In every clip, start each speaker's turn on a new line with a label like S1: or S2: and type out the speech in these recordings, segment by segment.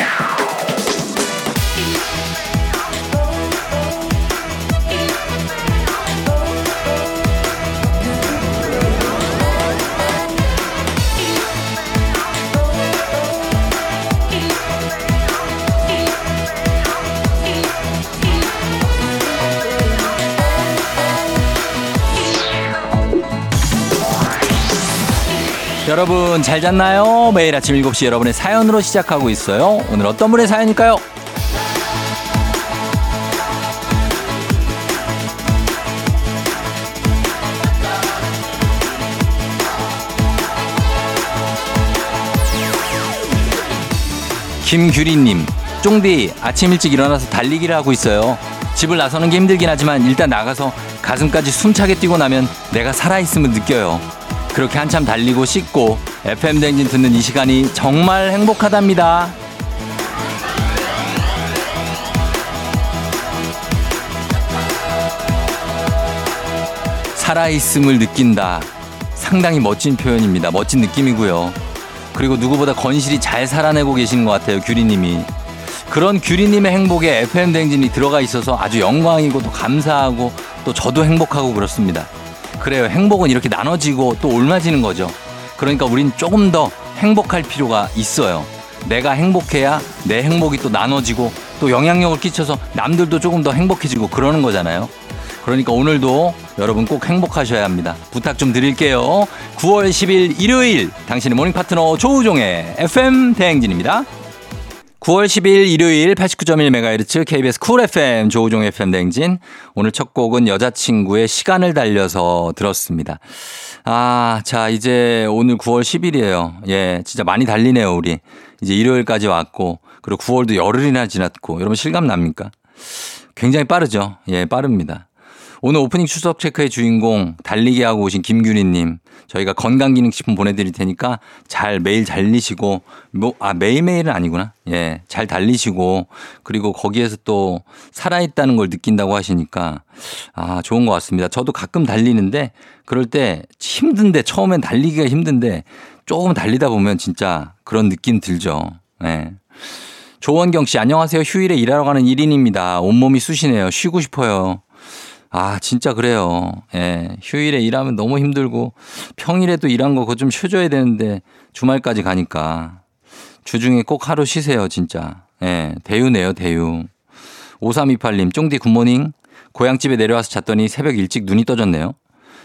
S1: Yeah. 여러분 잘 잤나요? 매일 아침 7시 여러분의 사연으로 시작하고 있어요. 오늘 어떤 분의 사연일까요? 김규리님, 쫑디 아침 일찍 일어나서 달리기를 하고 있어요. 집을 나서는 게 힘들긴 하지만 일단 나가서 가슴까지 숨차게 뛰고 나면 내가 살아있음을 느껴요. 그렇게 한참 달리고 씻고 FM 댕진 듣는 이 시간이 정말 행복하답니다. 살아있음을 느낀다. 상당히 멋진 표현입니다. 멋진 느낌이고요. 그리고 누구보다 건실히 잘 살아내고 계시는 것 같아요. 규리님이. 그런 규리님의 행복에 FM 댕진이 들어가 있어서 아주 영광이고 또 감사하고 또 저도 행복하고 그렇습니다. 그래요. 행복은 이렇게 나눠지고 또 옮아지는 거죠. 그러니까 우린 조금 더 행복할 필요가 있어요. 내가 행복해야 내 행복이 또 나눠지고 또 영향력을 끼쳐서 남들도 조금 더 행복해지고 그러는 거잖아요. 그러니까 오늘도 여러분 꼭 행복하셔야 합니다. 부탁 좀 드릴게요. 9월 10일 일요일 당신의 morning 파트너 조우종의 FM 대행진입니다. 9월 10일 일요일 89.1MHz KBS 쿨 FM 조우종 FM 대행진. 오늘 첫 곡은 여자친구의 시간을 달려서 들었습니다. 아, 자, 이제 오늘 9월 10일이에요. 예, 진짜 많이 달리네요, 우리. 이제 일요일까지 왔고, 그리고 9월도 열흘이나 지났고, 여러분 실감 납니까? 굉장히 빠르죠? 예, 빠릅니다. 오늘 오프닝 추석 체크의 주인공 달리기 하고 오신 김규리님 저희가 건강기능식품 보내드릴 테니까 잘 매일 달리시고 뭐, 아 매일매일은 아니구나. 예 잘 달리시고 그리고 거기에서 또 살아있다는 걸 느낀다고 하시니까 아 좋은 것 같습니다. 저도 가끔 달리는데 그럴 때 힘든데 처음엔 달리기가 힘든데 조금 달리다 보면 진짜 그런 느낌 들죠. 예. 조원경 씨 안녕하세요. 휴일에 일하러 가는 1인입니다. 온몸이 쑤시네요. 쉬고 싶어요 아, 진짜 그래요. 예. 휴일에 일하면 너무 힘들고 평일에도 일한 거 그거 좀 쉬어줘야 되는데 주말까지 가니까 주중에 꼭 하루 쉬세요, 진짜. 예. 대유네요, 대유. 5328님, 쫑디 굿모닝. 고향집에 내려와서 잤더니 새벽 일찍 눈이 떠졌네요.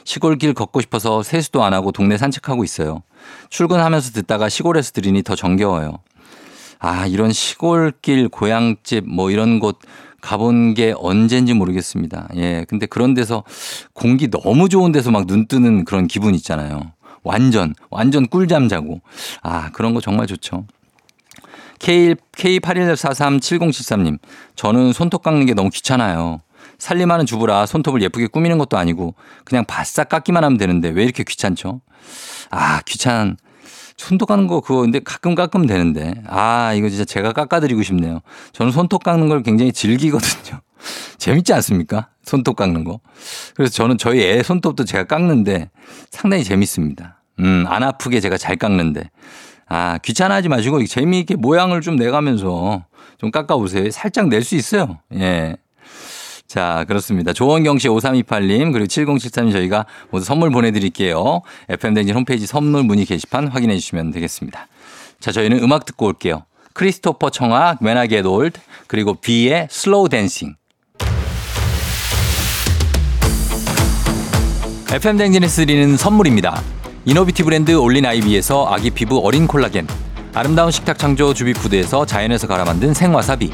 S1: 시골길 걷고 싶어서 세수도 안 하고 동네 산책하고 있어요. 출근하면서 듣다가 시골에서 들으니 더 정겨워요. 아, 이런 시골길, 고향집 뭐 이런 곳 가본 게 언젠지 모르겠습니다. 예. 근데 그런 데서 공기 너무 좋은 데서 막 눈 뜨는 그런 기분 있잖아요. 완전, 완전 꿀잠 자고. 아, 그런 거 정말 좋죠. K, K81437073님, 저는 손톱 깎는 게 너무 귀찮아요. 살림하는 주부라 손톱을 예쁘게 꾸미는 것도 아니고 그냥 바싹 깎기만 하면 되는데 왜 이렇게 귀찮죠? 아, 귀찮. 손톱 깎는 거 그거 근데 가끔 깎으면 되는데. 아, 이거 진짜 제가 깎아드리고 싶네요. 저는 손톱 깎는 걸 굉장히 즐기거든요. 재밌지 않습니까? 손톱 깎는 거. 그래서 저는 저희 애 손톱도 제가 깎는데 상당히 재밌습니다. 음, 안 아프게 제가 잘 깎는데. 아, 귀찮아하지 마시고 재미있게 모양을 좀 내가면서 좀 깎아보세요. 살짝 낼 수 있어요. 예. 자, 그렇습니다. 조원경 씨 5328님 그리고 7073님 저희가 모두 선물 보내드릴게요. FM댕진 홈페이지 선물 문의 게시판 확인해 주시면 되겠습니다. 자, 저희는 음악 듣고 올게요. 크리스토퍼 I Get Old 그리고 뷔의 Slow Dancing. FM대행진에서 드리는 선물입니다. 이노비티 브랜드 올린 아이비에서 아기 피부 어린 콜라겐 아름다운 식탁 창조 주비푸드에서 자연에서 갈아 만든 생와사비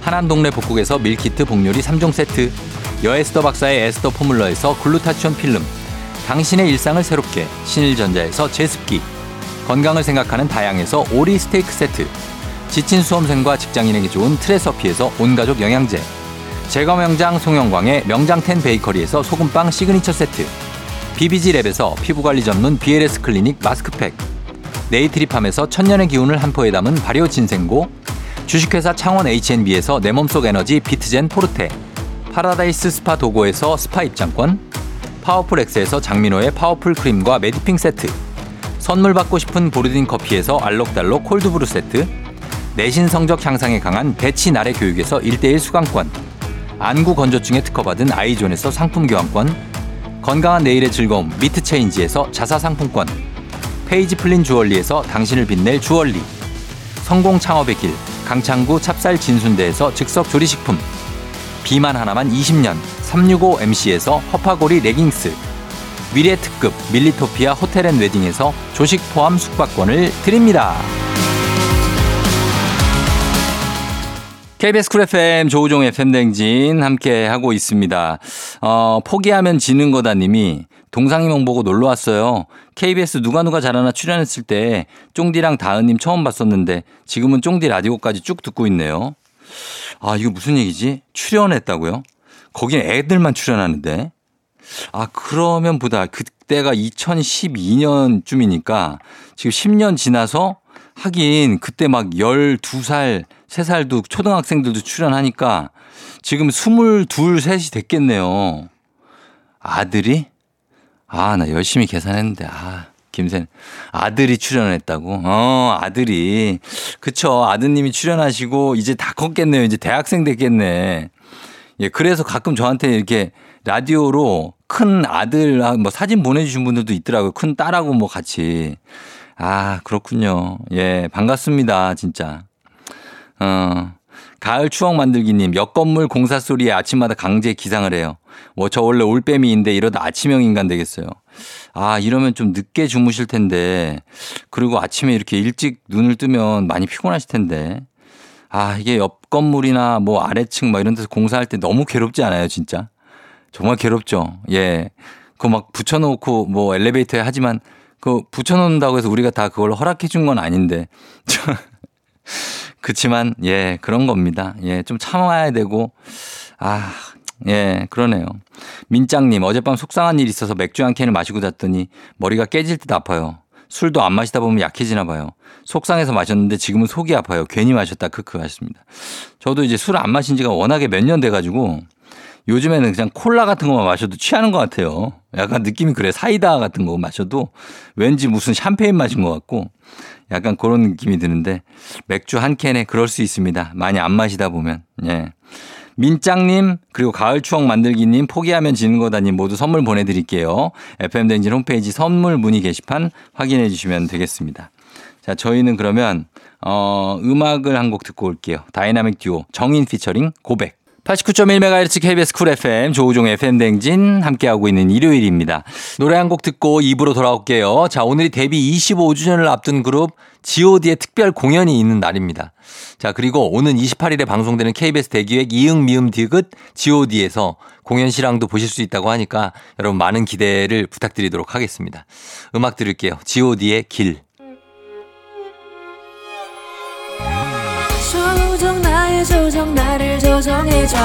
S1: 하남 동네 복국에서 meal kit 복요리 3종 세트 여에스더 박사의 에스더 포뮬러에서 글루타치온 필름 당신의 일상을 새롭게 신일전자에서 제습기 건강을 생각하는 다양에서 오리 스테이크 세트 지친 수험생과 직장인에게 좋은 트레서피에서 온가족 영양제 제과 명장 송영광의 명장텐 베이커리에서 소금빵 시그니처 세트 비비지랩에서 피부관리 전문 BLS 클리닉 마스크팩 네이트리팜에서 천년의 기운을 한 포에 담은 발효 진생고 주식회사 창원 H&B에서 내 몸속 에너지 비트젠 포르테 파라다이스 스파 도고에서 스파 입장권 파워풀 엑스에서 장민호의 파워풀 크림과 메디핑 세트 선물 받고 싶은 보르딘 커피에서 알록달록 콜드브루 세트 내신 성적 향상에 강한 배치 나래 교육에서 1대1 수강권 안구 건조증에 특허받은 아이존에서 상품 교환권 건강한 내일의 즐거움 미트체인지에서 자사 상품권 페이지 플린 주얼리에서 당신을 빛낼 주얼리 성공 창업의 길 강창구 찹쌀 진순대에서 즉석 조리식품 비만 하나만 20년 365MC에서 허파고리 레깅스 미래 특급 밀리토피아 호텔 앤 웨딩에서 조식 포함 숙박권을 드립니다. KBS 쿨 FM 조우종의 FM댕진 함께 하고 있습니다. 어, 포기하면 지는 거다 님이 동상이몽 보고 놀러 왔어요. KBS 누가 누가 잘하나 출연했을 때 쫑디랑 다은님 처음 봤었는데 지금은 쫑디 라디오까지 쭉 듣고 있네요. 아, 이거 무슨 얘기지? 출연했다고요? 거긴 애들만 출연하는데. 아, 그러면 보다 그때가 2012년쯤이니까 지금 10년 지나서 하긴 그때 막 12살, 3살도 초등학생들도 출연하니까 지금 22, 3이 됐겠네요. 아들이? 아, 나 열심히 계산했는데, 아, 김sen. 아들이 출연했다고? 어, 아들이. 그쵸. 아드님이 출연하시고, 이제 다 컸겠네요. 이제 대학생 됐겠네. 예, 그래서 가끔 저한테 이렇게 라디오로 큰 아들, 아, 뭐 사진 보내주신 분들도 있더라고요. 큰 딸하고 뭐 같이. 아, 그렇군요. 예, 반갑습니다. 진짜. 어, 가을 추억 만들기님, 옆 건물 공사 소리에 아침마다 강제 기상을 해요. 뭐 저 원래 올빼미인데 이러다 아침형 인간 되겠어요. 아, 이러면 좀 늦게 주무실 텐데. 그리고 아침에 이렇게 일찍 눈을 뜨면 많이 피곤하실 텐데. 아, 이게 옆 건물이나 뭐 아래층 막 이런 데서 공사할 때 너무 괴롭지 않아요, 진짜? 정말 괴롭죠. 예. 그거 막 붙여놓고 뭐 엘리베이터에 하지만 그 붙여놓는다고 해서 우리가 다 그걸 허락해 준 건 아닌데. 그치만, 예, 그런 겁니다. 예, 좀 참아야 되고, 아, 예, 그러네요. 민짱님, 어젯밤 속상한 일 있어서 맥주 한 캔을 마시고 잤더니 머리가 깨질 듯 아파요. 술도 안 마시다 보면 약해지나 봐요. 속상해서 마셨는데 지금은 속이 아파요. 괜히 마셨다. 크크 하십니다. 저도 이제 술을 안 마신 지가 워낙에 몇 년 돼가지고 요즘에는 그냥 콜라 같은 거만 마셔도 취하는 것 같아요. 약간 느낌이 그래. 사이다 같은 거 마셔도 왠지 무슨 샴페인 마신 것 같고 약간 그런 느낌이 드는데 맥주 한 캔에 그럴 수 있습니다. 많이 안 마시다 보면. 예. 민짱님 그리고 가을 추억 만들기님 포기하면 지는 거다님 모두 선물 보내드릴게요. FM댕진 홈페이지 선물 문의 게시판 확인해 주시면 되겠습니다. 자 저희는 그러면 어, 음악을 한 곡 듣고 올게요. 다이나믹 듀오 정인 피처링 고백. 89.1MHz KBS 쿨 FM 조우종 FM 댕진 함께하고 있는 일요일입니다. 노래 한 곡 듣고 2부로 돌아올게요. 자, 오늘이 데뷔 25주년을 앞둔 그룹 god의 특별 공연이 있는 날입니다. 자, 그리고 오는 28일에 방송되는 KBS 대기획 이응 미음 디귿 god에서 공연 실황도 보실 수 있다고 하니까 여러분 많은 기대를 부탁드리도록 하겠습니다. 음악 들을게요. god의 길.
S2: 나의 조정 나를 조정해줘.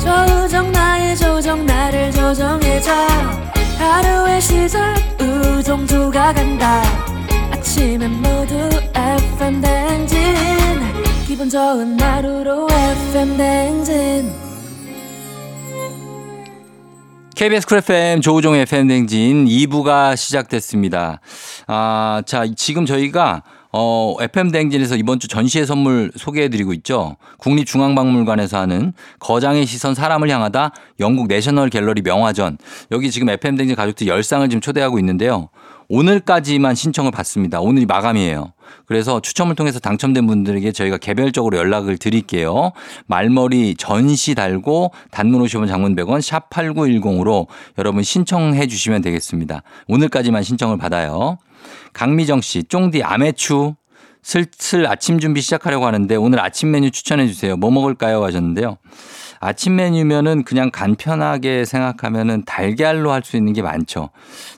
S2: 조정 나의 조정 나를 조정해줘. 하루의 시절 우정조가 간다. 아침엔 모두 FM 댕진. 기분 좋은 하루로 FM 댕진.
S1: KBS 쿨 FM 조우종의 FM댕진 2부가 시작됐습니다. 아, 자, 지금 저희가 어, FM 댕진에서 이번 주 전시회 선물 소개해 드리고 있죠. 국립중앙박물관에서 하는 거장의 시선 사람을 향하다 영국 내셔널 갤러리 명화전. 여기 지금 FM 댕진 가족들 10쌍을 지금 초대하고 있는데요. 오늘까지만 신청을 받습니다. 오늘이 마감이에요. 그래서 추첨을 통해서 당첨된 분들에게 저희가 개별적으로 연락을 드릴게요. 말머리 전시 달고 단문 50원 장문 100원 샵 8910으로 여러분 신청해 주시면 되겠습니다. 오늘까지만 신청을 받아요. 강미정 씨, 쫑디 아메추 슬슬 아침 준비 시작하려고 하는데 오늘 아침 메뉴 추천해 주세요. 뭐 먹을까요? 하셨는데요. 아침 메뉴면은 그냥 간편하게 생각하면은 달걀로 할 수 있는 게 많죠.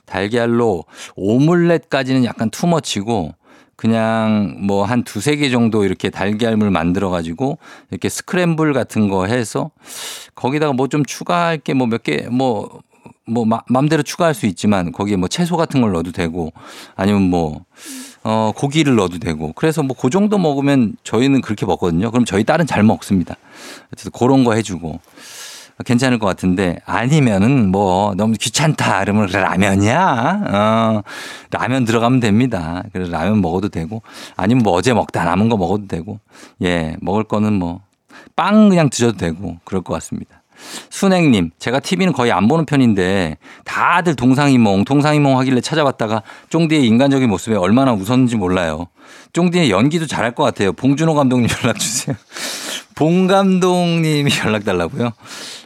S1: 달걀로 오믈렛까지는 약간 투머치고 그냥 뭐 한 두세 개 정도 이렇게 달걀물 만들어 가지고 이렇게 스크램블 같은 거 해서 거기다가 뭐 좀 추가할 게 뭐 몇 개 뭐 뭐 마음대로 추가할 수 있지만 거기에 뭐 채소 같은 걸 넣어도 되고 아니면 뭐 어, 고기를 넣어도 되고. 그래서 뭐 그 정도 먹으면 저희는 그렇게 먹거든요. 그럼 저희 딸은 잘 먹습니다. 그래서 그런 거 해주고. 괜찮을 것 같은데 아니면은 뭐 너무 귀찮다 그러면 라면이야 어 라면 들어가면 됩니다 그래서 라면 먹어도 되고 아니면 뭐 어제 먹다 남은 거 먹어도 되고 예 먹을 거는 뭐 빵 그냥 드셔도 되고 그럴 것 같습니다 순행님, 제가 TV는 거의 안 보는 편인데 다들 동상이몽, 동상이몽 하길래 찾아봤다가 쫑디의 인간적인 모습에 얼마나 웃었는지 몰라요. 쫑디의 연기도 잘할 것 같아요. 봉준호 감독님 연락 주세요. 봉 감독님이 연락 달라고요?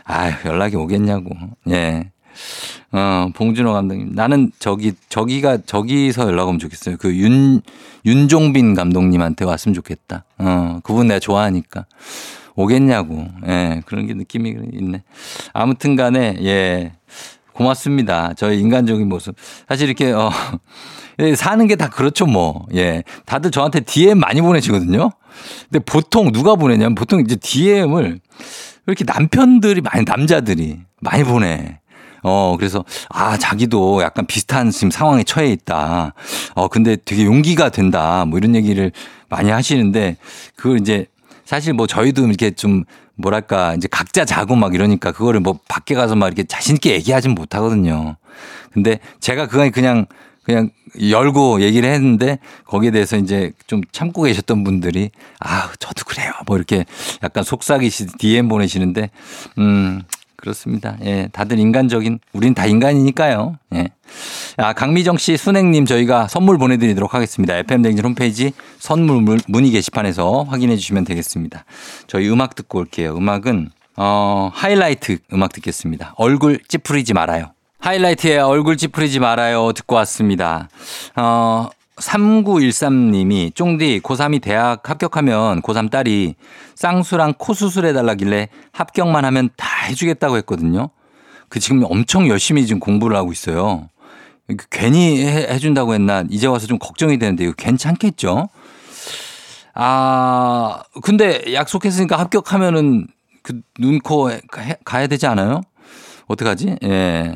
S1: 아유, 연락이 오겠냐고. 예. 어, 봉준호 감독님. 나는 저기, 저기가, 저기서 연락 오면 좋겠어요. 그 윤, 윤종빈 감독님한테 왔으면 좋겠다. 어, 그분 내가 좋아하니까. 오겠냐고. 예, 그런 게 느낌이 있네. 아무튼 간에, 예. 고맙습니다. 저의 인간적인 모습. 사실 이렇게, 어, 예, 사는 게 다 그렇죠, 뭐. 예. 다들 저한테 DM 많이 보내시거든요. 근데 보통 누가 보내냐면 보통 이제 DM을 이렇게 남편들이 많이, 남자들이 많이 보내. 어, 그래서, 아, 자기도 약간 비슷한 지금 상황에 처해 있다. 어, 근데 되게 용기가 된다. 뭐 이런 얘기를 많이 하시는데, 그걸 이제 사실 뭐 저희도 이렇게 좀 뭐랄까 이제 각자 자고 막 이러니까 그거를 뭐 밖에 가서 막 이렇게 자신 있게 얘기하진 못하거든요. 근데 제가 그거 그냥 그냥 열고 얘기를 했는데 거기에 대해서 이제 좀 참고 계셨던 분들이 아, 저도 그래요. 뭐 이렇게 약간 속삭이시 DM 보내시는데 음, 그렇습니다. 예, 다들 인간적인, 우린 다 인간이니까요. 예. 아, 강미정 씨, 순행님 저희가 선물 보내드리도록 하겠습니다. FM댕진 홈페이지 선물 문의 게시판에서 확인해 주시면 되겠습니다. 저희 음악 듣고 올게요. 음악은, 어, 하이라이트 음악 듣겠습니다. 얼굴 찌푸리지 말아요. 하이라이트의 얼굴 찌푸리지 말아요. 듣고 왔습니다. 어, 3913님이 쫑디 고3이 대학 합격하면 고3 딸이 쌍수랑 코 수술해달라길래 합격만 하면 다 해주겠다고 했거든요. 그 지금 엄청 열심히 지금 공부를 하고 있어요. 괜히 해, 준다고 했나 이제 와서 좀 걱정이 되는데 이거 괜찮겠죠? 아, 근데 약속했으니까 합격하면은 그 눈, 코 가야 되지 않아요? 어떡하지? 예.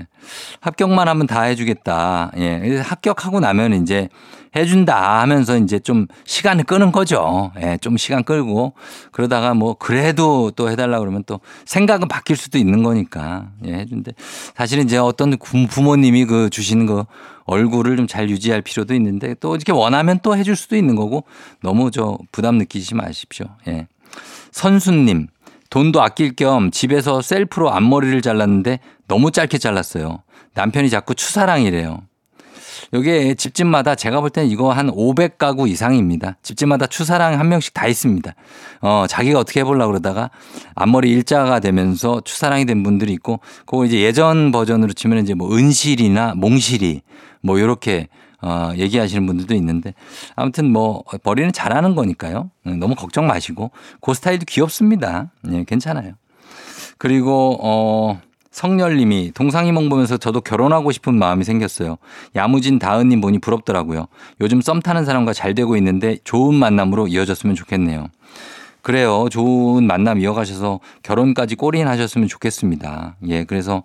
S1: 합격만 하면 다 해주겠다. 예. 합격하고 나면 이제 해준다 하면서 이제 좀 시간을 끄는 거죠. 예. 좀 시간 끌고 그러다가 뭐 그래도 또 해달라 그러면 또 생각은 바뀔 수도 있는 거니까 예. 해준대. 사실은 이제 어떤 부모님이 그 주시는 거 얼굴을 좀 잘 유지할 필요도 있는데 또 이렇게 원하면 또 해줄 수도 있는 거고 너무 저 부담 느끼지 마십시오. 예. 선수님. 돈도 아낄 겸 집에서 셀프로 앞머리를 잘랐는데 너무 짧게 잘랐어요. 남편이 자꾸 추사랑이래요. 여기에 집집마다 제가 볼 때는 이거 한 500가구 이상입니다. 집집마다 추사랑 한 명씩 다 있습니다. 어, 자기가 어떻게 해보려고 그러다가 앞머리 일자가 되면서 추사랑이 된 분들이 있고, 그거 이제 예전 버전으로 치면 이제 뭐 은실이나 몽실이 뭐 요렇게 어, 얘기하시는 분들도 있는데 아무튼 뭐 머리는 잘하는 거니까요. 너무 걱정 마시고 그 스타일도 귀엽습니다. 예, 괜찮아요. 그리고 어 성열님이 동상이몽 보면서 저도 결혼하고 싶은 마음이 생겼어요. 야무진 다은님 보니 부럽더라고요. 요즘 썸 타는 사람과 잘 되고 있는데 좋은 만남으로 이어졌으면 좋겠네요. 그래요. 좋은 만남 이어가셔서 결혼까지 꼬리인하셨으면 좋겠습니다. 예, 그래서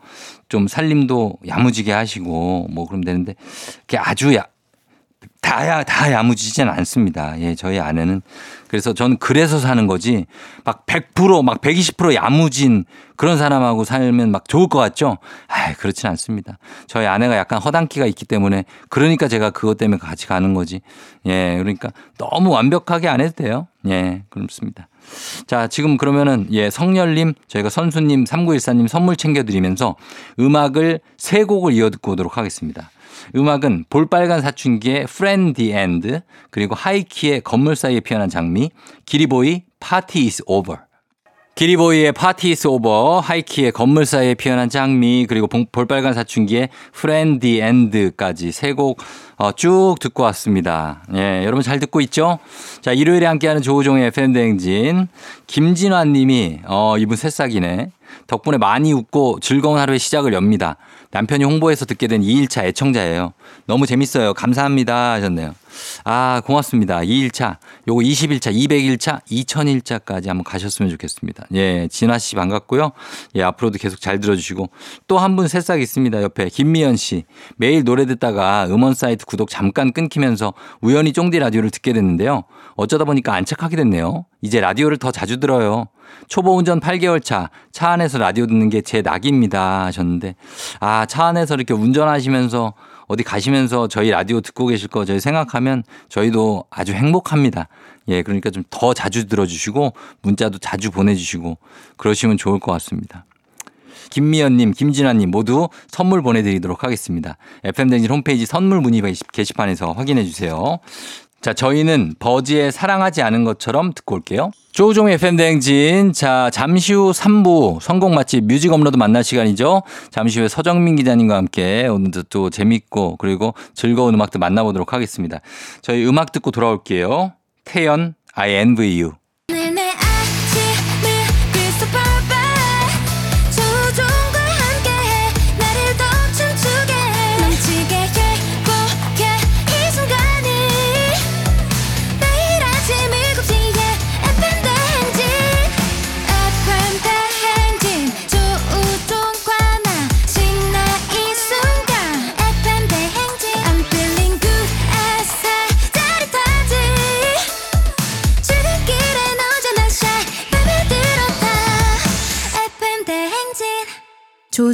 S1: 좀 살림도 야무지게 하시고 뭐 그럼 되는데 그게 아주 야, 다야 다 야무지진 않습니다. 예, 저희 아내는 그래서 저는 그래서 사는 거지 막 100%막 120% 야무진 그런 사람하고 살면 막 좋을 것 같죠? 아, 그렇진 않습니다. 저희 아내가 약간 허당기가 있기 때문에 그러니까 제가 그것 때문에 같이 가는 거지. 예, 그러니까 너무 완벽하게 안 해도 돼요. 예, 그렇습니다. 자, 지금 그러면은 예, 성열님, 저희가 선수님, 3914님 선물 챙겨드리면서 음악을 세 곡을 이어 듣고 오도록 하겠습니다. 음악은 볼빨간 사춘기의 Friend the End 그리고 하이키의 건물 사이에 피어난 장미 기리보이 Party Is Over 기리보이의 Party Is Over 하이키의 건물 사이에 피어난 장미 그리고 볼빨간 사춘기의 Friend the End까지 세곡 어, 쭉 듣고 왔습니다. 예, 여러분 잘 듣고 있죠? 자, 일요일에 함께하는 조우종의 FM대행진. 김진환 님이, 어, 이분 새싹이네. 덕분에 많이 웃고 즐거운 하루의 시작을 엽니다. 남편이 홍보해서 듣게 된 2일차 애청자예요. 너무 재밌어요. 감사합니다 하셨네요. 아, 고맙습니다. 2일차, 요거 20일차, 200일차, 2000일차까지 한번 가셨으면 좋겠습니다. 예, 진아 씨 반갑고요. 예, 앞으로도 계속 잘 들어주시고 또 한 분 새싹 있습니다. 옆에 김미연 씨. 매일 노래 듣다가 음원 사이트 구독 잠깐 끊기면서 우연히 쫑디 라디오를 듣게 됐는데요. 어쩌다 보니까 안착하게 됐네요. 이제 라디오를 더 자주 들어요. 초보 운전 8개월 차, 차 안에서 라디오 듣는 게 제 낙입니다 하셨는데, 아, 차 안에서 이렇게 운전하시면서 어디 가시면서 저희 라디오 듣고 계실 거 저희 생각하면 저희도 아주 행복합니다. 예, 그러니까 좀 더 자주 들어주시고, 문자도 자주 보내주시고, 그러시면 좋을 것 같습니다. 김미연님, 김진아님 모두 선물 보내드리도록 하겠습니다. FM댕진 홈페이지 선물 문의 게시판에서 확인해 주세요. 자, 저희는 버즈의 사랑하지 않은 것처럼 듣고 올게요. 조우종의 FM대행진. 자, 잠시 후 3부 성공 맛집 뮤직 업로드 만날 시간이죠. 잠시 후에 서정민 기자님과 함께 오늘도 또 재밌고 그리고 즐거운 음악들 만나보도록 하겠습니다. 저희 음악 듣고 돌아올게요. 태연, INVU.
S3: 내내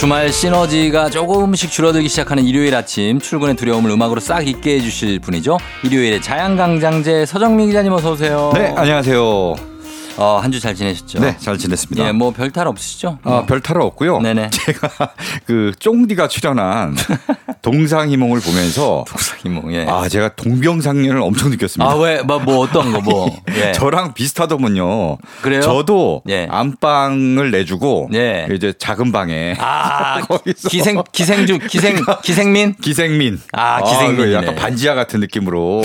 S1: 주말 시너지가 조금씩 줄어들기 시작하는 일요일 아침 출근의 두려움을 음악으로 싹 잊게 해주실 분이죠. 일요일에 자양강장제 서정민 기자님 어서 오세요.
S4: 네, 안녕하세요.
S1: 어, 한 주 잘 지내셨죠?
S4: 네, 잘 지냈습니다.
S1: 예, 뭐 별탈 없으시죠?
S4: 아, 별 탈은 없고요.
S1: 네네.
S4: 제가 그 쫑디가 출연한 동상이몽을 보면서
S1: 이모, 예.
S4: 아, 제가 동병상련을 엄청 느꼈습니다.
S1: 아, 왜, 뭐, 뭐 어떤 거, 뭐. 예.
S4: 저랑 비슷하더군요.
S1: 그래요?
S4: 저도
S1: 예.
S4: 안방을 내주고
S1: 예.
S4: 이제 작은 방에
S1: 아,
S4: 거기서
S1: 기생, 기생주, 기생, 기생민?
S4: 기생민.
S1: 아, 기생민이네.
S4: 그 약간 반지하 같은 느낌으로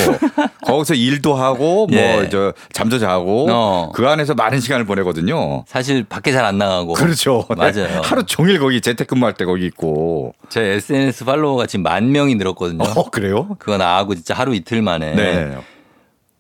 S4: 거기서 일도 하고 뭐
S1: 예.
S4: 저 잠도 자고
S1: 어.
S4: 그 안에서 많은 시간을 보내거든요.
S1: 사실 밖에 잘 안 나가고.
S4: 그렇죠. 네.
S1: 맞아요.
S4: 하루 종일 거기 재택근무할 때 거기 있고.
S1: 제 SNS 팔로워가 지금 만 명이 늘었거든요.
S4: 어, 그래요?
S1: 그거 나하고 진짜 하루 이틀 만에.
S4: 네.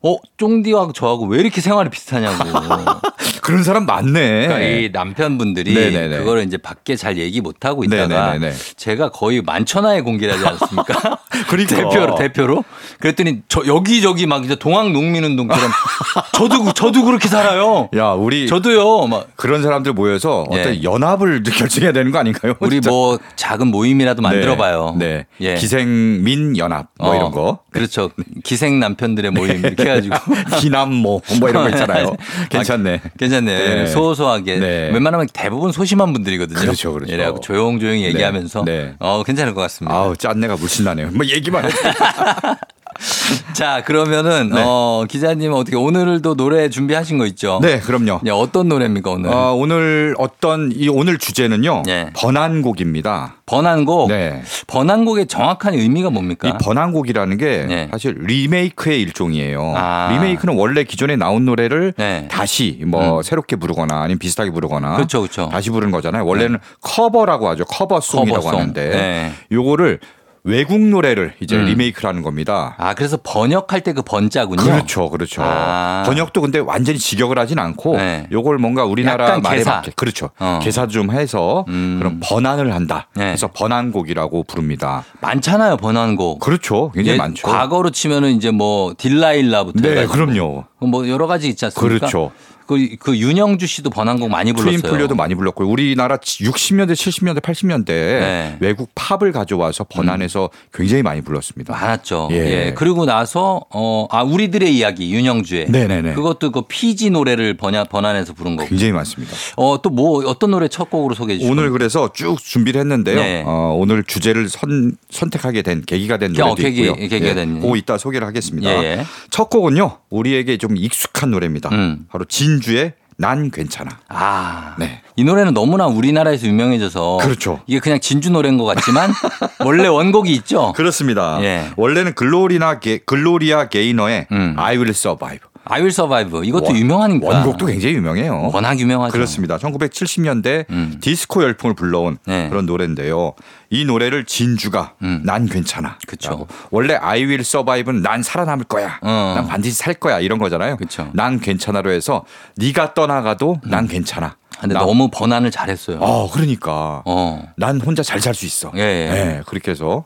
S1: 어, 쫑디하고 저하고 왜 이렇게 생활이 비슷하냐고.
S4: 그런 사람 많네.
S1: 그러니까 이 남편분들이
S4: 네네네.
S1: 그거를 이제 밖에 잘 얘기 못 하고 있다가
S4: 네네네네.
S1: 제가 거의 만천하에 공개를 하지 않습니까?
S4: 그러니까.
S1: 대표로 대표로 그랬더니 저 여기저기 막 이제 동학 농민운동처럼 저도 그- 저도 그렇게 살아요.
S4: 야, 우리
S1: 저도요. 막
S4: 그런 사람들 모여서
S1: 예.
S4: 어떤 연합을 결정해야 되는 거 아닌가요?
S1: 우리
S4: 진짜?
S1: 뭐 작은 모임이라도
S4: 네,
S1: 만들어 봐요.
S4: 네.
S1: 예.
S4: 기생민 연합 뭐
S1: 어,
S4: 이런 거.
S1: 그렇죠. 기생 남편들의 모임 이렇게 해가지고.
S4: 기남모 뭐 이런 거 있잖아요. 괜찮네.
S1: 아, 괜찮네.
S4: 네.
S1: 소소하게.
S4: 네.
S1: 웬만하면 대부분 소심한 분들이거든요.
S4: 그렇죠, 그렇죠.
S1: 이래갖고 조용조용히 얘기하면서.
S4: 네.
S1: 어, 괜찮을 것 같습니다.
S4: 아우 짠내가 물씬 나네요. 뭐 얘기만 해도
S1: 자, 그러면은,
S4: 네.
S1: 어, 기자님 어떻게 오늘도 노래 준비하신 거 있죠?
S4: 네, 그럼요.
S1: 예, 어떤 노래입니까, 오늘?
S4: 어, 오늘 어떤 이 오늘 주제는요.
S1: 네.
S4: 번안곡입니다.
S1: 번안곡.
S4: 네.
S1: 번안곡의 정확한 의미가 뭡니까?
S4: 이 번안곡이라는 게
S1: 네.
S4: 사실 리메이크의 일종이에요.
S1: 아.
S4: 리메이크는 원래 기존에 나온 노래를
S1: 네.
S4: 다시 뭐 새롭게 부르거나 아니면 비슷하게 부르거나
S1: 그렇죠, 그렇죠.
S4: 다시 부르는 거잖아요. 원래는 커버라고 하죠. 커버송이라고
S1: 커버송.
S4: 하는데
S1: 네.
S4: 요거를 외국 노래를 이제
S1: 음.
S4: 리메이크를 하는 겁니다.
S1: 아, 그래서 번역할 때 그 번자군요.
S4: 그렇죠, 그렇죠.
S1: 아.
S4: 번역도 근데 완전히 직역을 하진 않고
S1: 네.
S4: 요걸 뭔가 우리나라 말에
S1: 개사.
S4: 맞게 그렇죠.
S1: 어.
S4: 개사 좀 해서
S1: 음.
S4: 그런 번안을 한다.
S1: 네.
S4: 그래서 번안곡이라고 부릅니다.
S1: 많잖아요, 번안곡.
S4: 그렇죠, 굉장히
S1: 예,
S4: 많죠.
S1: 과거로 치면은 이제 뭐 딜라일라부터
S4: 네,
S1: 해가지고
S4: 그럼요.
S1: 뭐 여러 가지 있지 않습니까?
S4: 그렇죠.
S1: 그, 그 윤영주 씨도 번안곡 많이 불렀어요.
S4: 트윈플리오도 많이 불렀고 우리나라 60년대, 70년대, 80년대
S1: 네.
S4: 외국 팝을 가져와서 번안해서 굉장히 많이 불렀습니다.
S1: 많았죠.
S4: 예.
S1: 예. 그리고 나서 어, 아 우리들의 이야기 윤영주의
S4: 네네네.
S1: 그것도 그 피지 노래를 번안 번안해서 부른 거고.
S4: 굉장히 많습니다.
S1: 어, 또 뭐 어떤 노래 첫 곡으로 소개해 주시죠?
S4: 오늘 그래서 쭉 준비를 했는데요.
S1: 네.
S4: 어, 오늘 주제를 선, 선택하게 된 계기가 된
S1: 어,
S4: 노래도
S1: 계기-
S4: 있고요.
S1: 계기가 된.
S4: 그거 이따 소개를 하겠습니다.
S1: 예, 예.
S4: 첫 곡은요. 우리에게 좀 익숙한 노래입니다.
S1: 음.
S4: 바로 진주의 난 괜찮아.
S1: 아.
S4: 네.
S1: 이 노래는 너무나 우리나라에서 유명해져서
S4: 그렇죠.
S1: 이게 그냥 진주 노래인 것 같지만 원래 원곡이 있죠.
S4: 그렇습니다.
S1: 예.
S4: 원래는 글로리나 게, 글로리아 게이너의
S1: 음.
S4: I Will Survive.
S1: I Will Survive 이것도
S4: 원-
S1: 유명하니까
S4: 원곡도 굉장히 유명해요.
S1: 워낙 유명하죠.
S4: 그렇습니다. 1970년대
S1: 음.
S4: 디스코 열풍을 불러온
S1: 네.
S4: 그런 노래인데요. 이 노래를 진주가
S1: 음.
S4: 난 괜찮아. 라고. 원래 I will survive는 난 살아남을 거야.
S1: 어.
S4: 난 반드시 살 거야. 이런 거잖아요.
S1: 그쵸.
S4: 난 괜찮아로 해서 네가 떠나가도 난 괜찮아.
S1: 근데
S4: 나-
S1: 너무 번안을 잘했어요.
S4: 어, 그러니까.
S1: 어.
S4: 난 혼자 잘 살 수 있어.
S1: 예, 예.
S4: 네, 그렇게 해서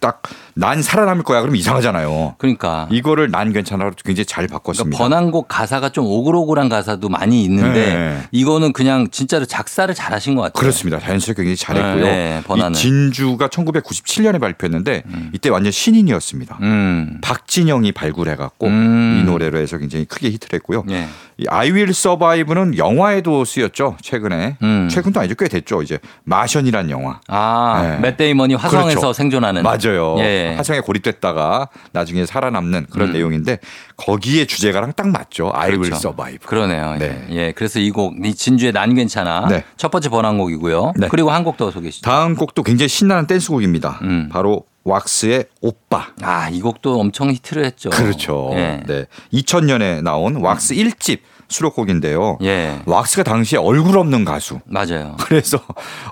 S4: 딱 난 살아남을 거야. 그럼 이상하잖아요.
S1: 그러니까
S4: 이거를 난 괜찮아로 굉장히 잘
S1: 그러니까
S4: 바꿨습니다.
S1: 번안곡 가사가 좀 오글오글한 가사도 많이 있는데
S4: 네.
S1: 이거는 그냥 진짜로 작사를 잘하신 것 같아요.
S4: 그렇습니다. 자연스럽게 굉장히 잘했고요.
S1: 네, 네,
S4: 진주가 1997년에 발표했는데 이때 완전 신인이었습니다.
S1: 음.
S4: 박진영이 발굴해갖고
S1: 음.
S4: 이 노래로 해서 굉장히 크게 히트를 했고요.
S1: 예.
S4: 이 I Will Survive는 영화에도 쓰였죠. 최근에.
S1: 음.
S4: 최근도 아니죠. 꽤 됐죠. 이제 마션이란 영화.
S1: 아,
S4: 네.
S1: 맷 데이먼이 화성에서
S4: 그렇죠.
S1: 생존하는
S4: 맞아요.
S1: 예.
S4: 화성에 고립됐다가 나중에 살아남는 그런
S1: 음.
S4: 내용인데 거기에 주제가랑 딱 맞죠. I Will
S1: 그렇죠.
S4: Survive.
S1: 그러네요.
S4: 네.
S1: 예. 예. 그래서 이 곡, 이 진주의 난 괜찮아.
S4: 네.
S1: 첫 번째 번안곡이고요.
S4: 네.
S1: 그리고 한 곡 더 소개해 주시죠.
S4: 다음 곡도 굉장히 신나는 댄스곡입니다.
S1: 음.
S4: 바로 왁스의 오빠.
S1: 아, 이 곡도 엄청 히트를 했죠.
S4: 그렇죠.
S1: 예.
S4: 네. 2000년에 나온 왁스 1집 수록곡인데요.
S1: 예.
S4: 왁스가 당시에 얼굴 없는 가수.
S1: 맞아요.
S4: 그래서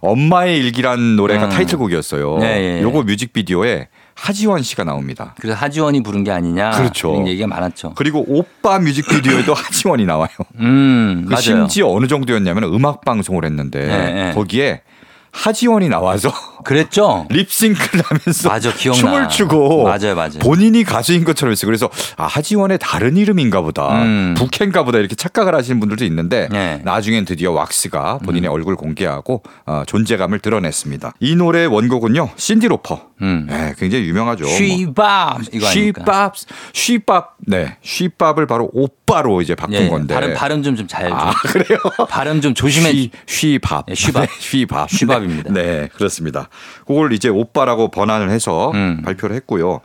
S4: 엄마의 일기란 노래가
S1: 음.
S4: 타이틀곡이었어요.
S1: 예, 예, 예.
S4: 요거 뮤직비디오에 하지원 씨가 나옵니다.
S1: 그래서 하지원이 부른 게 아니냐.
S4: 그렇죠.
S1: 이런 얘기가 많았죠.
S4: 그리고 오빠 뮤직비디오에도 하지원이 나와요.
S1: 음,
S4: 그
S1: 맞아요.
S4: 심지어 어느 정도였냐면 음악 방송을 했는데
S1: 예, 예.
S4: 거기에 하지원이 나와서
S1: 그랬죠?
S4: 립싱크를 하면서
S1: 맞아, 기억나.
S4: 춤을 추고
S1: 맞아요, 맞아요.
S4: 본인이 가수인 것처럼 했어요. 그래서 아 하지원의 다른 이름인가 보다.
S1: 음.
S4: 부캐인가 보다 이렇게 착각을 하시는 분들도 있는데
S1: 네. 음.
S4: 나중엔 드디어 왁스가 본인의 얼굴 공개하고 어, 존재감을 드러냈습니다. 이 노래의 원곡은요. 신디 로퍼.
S1: 음.
S4: 네, 굉장히 유명하죠. 뭐.
S1: 쉬밥 이거 아닙니까?
S4: 쉬밥, 쉬밥, 네, 쉬밥을 바로 오빠로 이제 바꾼
S1: 예,
S4: 건데.
S1: 발음 발음 좀 좀잘 좀.
S4: 아 그래요?
S1: 발음 좀 조심해.
S4: 쉬, 쉬밥.
S1: 네, 쉬밥.
S4: 네, 쉬밥.
S1: 쉬밥입니다.
S4: 네, 그렇습니다. 그걸 이제 오빠라고 번안을 해서
S1: 음.
S4: 발표를 했고요.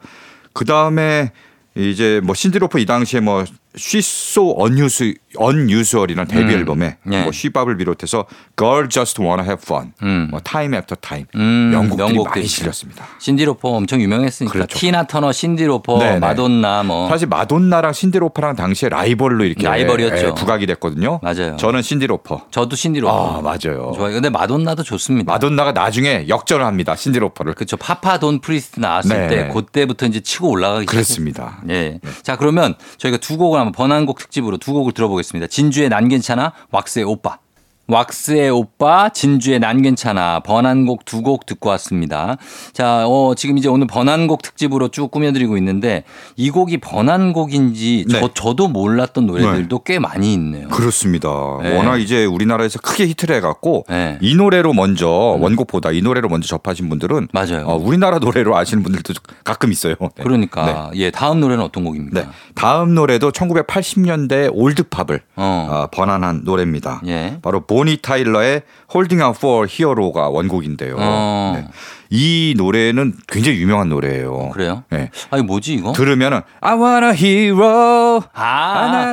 S4: 그 다음에 이제 뭐 신디로퍼 이 당시에 뭐 She's So Unus- Unusual이라는 데뷔
S1: 음.
S4: 앨범에
S1: 네.
S4: 뭐 She Bop을 비롯해서 Girl Just Wanna Have Fun,
S1: 음.
S4: 뭐 Time After Time
S1: 음,
S4: 명곡들이
S1: 명곡들이
S4: 많이 실렸습니다.
S1: 신디로퍼 엄청 유명했으니까
S4: 그렇죠.
S1: 티나 터너, 신디로퍼,
S4: 네, 네.
S1: 마돈나 뭐
S4: 사실 마돈나랑 신디로퍼랑 당시에 라이벌로 이렇게
S1: 라이벌이었죠.
S4: 예, 부각이 됐거든요.
S1: 맞아요.
S4: 저는 신디로퍼.
S1: 저도 신디로퍼
S4: 아 맞아요.
S1: 좋아요. 근데 마돈나도 좋습니다.
S4: 마돈나가 나중에 역전을 합니다. 신디로퍼를.
S1: 그렇죠. Papa Don't Preach 나왔을
S4: 네.
S1: 때 그때부터 이제 치고 올라가기
S4: 그렇습니다.
S1: 시작했어요. 예. 자 그러면 저희가 두 곡을 한번 번안곡 특집으로 두 곡을 들어보겠습니다. 진주의 난 괜찮아, 왁스의 오빠. 왁스의 오빠, 진주의 난 괜찮아, 번안곡 두 곡 듣고 왔습니다. 자, 어, 지금 이제 오늘 번안곡 특집으로 쭉 꾸며드리고 있는데 이 곡이 번안곡인지
S4: 네.
S1: 저, 저도 몰랐던 노래들도 꽤 많이 있네요.
S4: 그렇습니다.
S1: 네.
S4: 워낙 이제 우리나라에서 크게 히트를 해갖고
S1: 네.
S4: 이 노래로 먼저 원곡보다 이 노래로 먼저 접하신 분들은
S1: 맞아요.
S4: 어, 우리나라 노래로 아시는 분들도 가끔 있어요. 네.
S1: 그러니까 예, 다음 노래는 어떤 곡입니까?
S4: 네. 다음 노래도 1980년대 올드팝을
S1: 어.
S4: 어, 번안한 노래입니다.
S1: 예.
S4: 바로 보니 타일러의 Holding Out for Hero가 원곡인데요.
S1: 어.
S4: 네. 이 노래는 굉장히 유명한 노래예요.
S1: 그래요?
S4: 네.
S1: 아니 뭐지 이거?
S4: 들으면은 I want a hero.
S1: 아,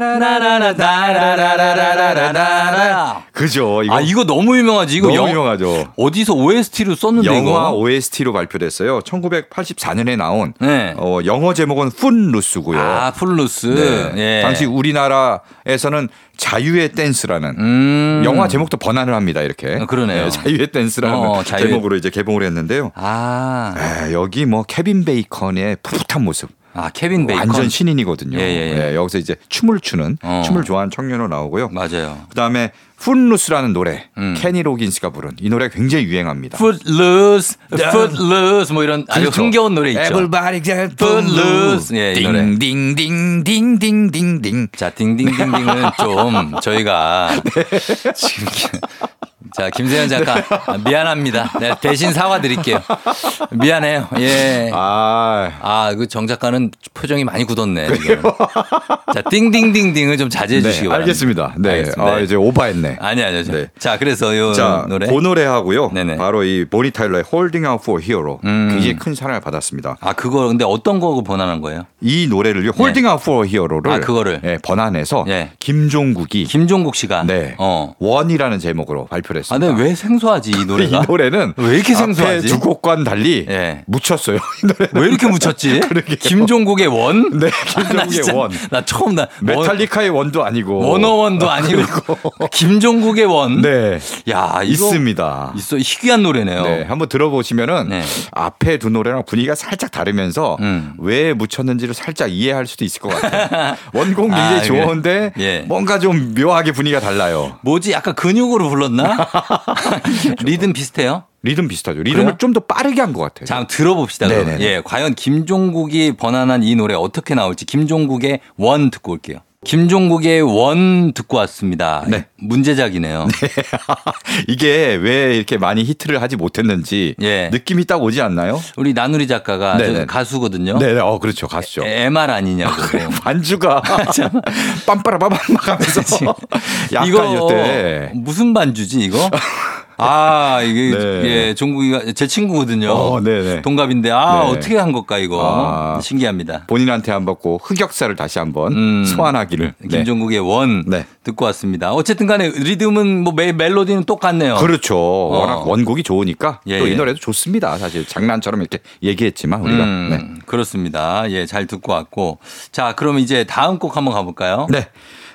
S1: 나라라라라라라라라라.
S4: 그죠? 이거
S1: 아 이거 너무 유명하지. 이거
S4: 너무
S1: 영,
S4: 유명하죠.
S1: 어디서 OST로 썼는데
S4: 영화
S1: 이거?
S4: OST로 발표됐어요. 1984년에 나온
S1: 네.
S4: 어, 영어 제목은 Footloose고요.
S1: 아 Footloose.
S4: 네.
S1: 예.
S4: 당시 우리나라에서는 자유의 댄스라는
S1: 음.
S4: 영화 제목도 번안을 합니다. 이렇게.
S1: 어, 그러네요.
S4: 네, 자유의 댄스라는
S1: 어, 자유의-
S4: 제목으로 이제 개봉을 했는데요.
S1: 아,
S4: 에, 여기 뭐 케빈 베이컨의 풋풋한 모습.
S1: 아 케빈 베이컨.
S4: 완전 신인이거든요.
S1: 예, 예, 예.
S4: 예, 여기서 이제 춤을 추는
S1: 어.
S4: 춤을 좋아하는 청년으로 나오고요.
S1: 맞아요.
S4: 그다음에 Footloose라는 노래
S1: 음.
S4: 케니 로긴스가 부른 이 노래 가 굉장히 유행합니다.
S1: Footloose, Footloose 뭐 이런 아주
S4: 그렇죠.
S1: 흥겨운 노래 있죠.
S4: Everybody get
S1: Footloose. 예, 이 노래.
S4: 띵띵띵띵띵띵띵.
S1: 자, 딩딩딩딩은 좀 저희가
S4: 네.
S1: 지금 기- 자, 김세현 작가 아, 미안합니다. 네, 대신 사과드릴게요. 미안해요. 예.
S4: 아,
S1: 아, 그 정 작가는 표정이 많이 굳었네. 자, 띵띵띵띵을 좀 자제해
S4: 네,
S1: 주시기 바랍니다.
S4: 알겠습니다. 네,
S1: 알겠습니다.
S4: 아, 이제 오바했네.
S1: 아니 아니요.
S4: 네.
S1: 자, 그래서 요
S4: 자,
S1: 노래
S4: 그 노래하고요.
S1: 네네.
S4: 바로 이 보니 타일러의 Holding Out for Hero
S1: 음.
S4: 굉장히 큰 사랑을 받았습니다.
S1: 아, 그거 근데 어떤 거 번안한 거예요?
S4: 이 노래를요, Holding Out for Hero를
S1: 아, 그거를.
S4: 예, 번안해서
S1: 예.
S4: 김종국이
S1: 김종국 씨가
S4: 네,
S1: 어.
S4: 원이라는 제목으로 발표를
S1: 아,
S4: 했습니다.
S1: 근데 왜 생소하지 이 노래가?
S4: 이 노래는
S1: 왜 이렇게 생소하지?
S4: 두 곡과는 달리
S1: 예.
S4: 묻혔어요. 이 노래.
S1: 왜 이렇게 묻혔지? 김종국의 원?
S4: 네,
S1: 아, 나
S4: 김종국의
S1: 진짜-
S4: One.
S1: 나 처음 나
S4: 메탈리카의 One도 아니고
S1: 워너원도 아니고 김종국의 One.
S4: 네
S1: 야,
S4: 있습니다.
S1: 있어 희귀한 노래네요.
S4: 네, 한번 들어보시면은
S1: 네.
S4: 앞에 두 노래랑 분위기가 살짝 다르면서
S1: 음.
S4: 왜 묻혔는지를 살짝 이해할 수도 있을 것 같아요. 원곡 굉장히
S1: 아.
S4: 좋은데
S1: 예.
S4: 뭔가 좀 묘하게 분위기가 달라요.
S1: 뭐지? 약간 근육으로 불렀나? 리듬 비슷해요?
S4: 리듬 비슷하죠. 리듬을? 좀 더 빠르게 한 것 같아요.
S1: 자, 한번 들어봅시다.
S4: 네네네.
S1: 예, 과연 김종국이 번안한 이 노래 어떻게 나올지 김종국의 One 듣고 올게요. 김종국의 원 듣고 왔습니다.
S4: 네.
S1: 문제작이네요.
S4: 이게 왜 이렇게 많이 히트를 하지 못했는지
S1: 예.
S4: 느낌이 딱 오지 않나요?
S1: 우리 나누리 작가가 가수거든요.
S4: 네, 네, 어 그렇죠, 가수죠.
S1: MR 아니냐고.
S4: 반주가 빰빠라바밤 하면서 약간
S1: 이거
S4: 이때
S1: 무슨 반주지 이거? 아 이게
S4: 네.
S1: 예 종국이가 제 친구거든요.
S4: 어, 네네.
S1: 동갑인데 아
S4: 네.
S1: 어떻게 한 걸까 이거
S4: 아.
S1: 신기합니다.
S4: 본인한테 한 받고 흑역사를 다시 한번
S1: 음.
S4: 소환하기를. 네.
S1: 김종국의 원
S4: 네.
S1: 듣고 왔습니다. 어쨌든간에 리듬은 뭐 멜, 멜로디는 똑같네요.
S4: 그렇죠. 워낙 원곡이 좋으니까
S1: 예,
S4: 또이
S1: 예.
S4: 노래도 좋습니다. 사실 장난처럼 이렇게 얘기했지만 우리가.
S1: 음,
S4: 네.
S1: 그렇습니다. 예, 잘 듣고 왔고. 자, 그럼 이제 다음 곡 한번 가볼까요?
S4: 네.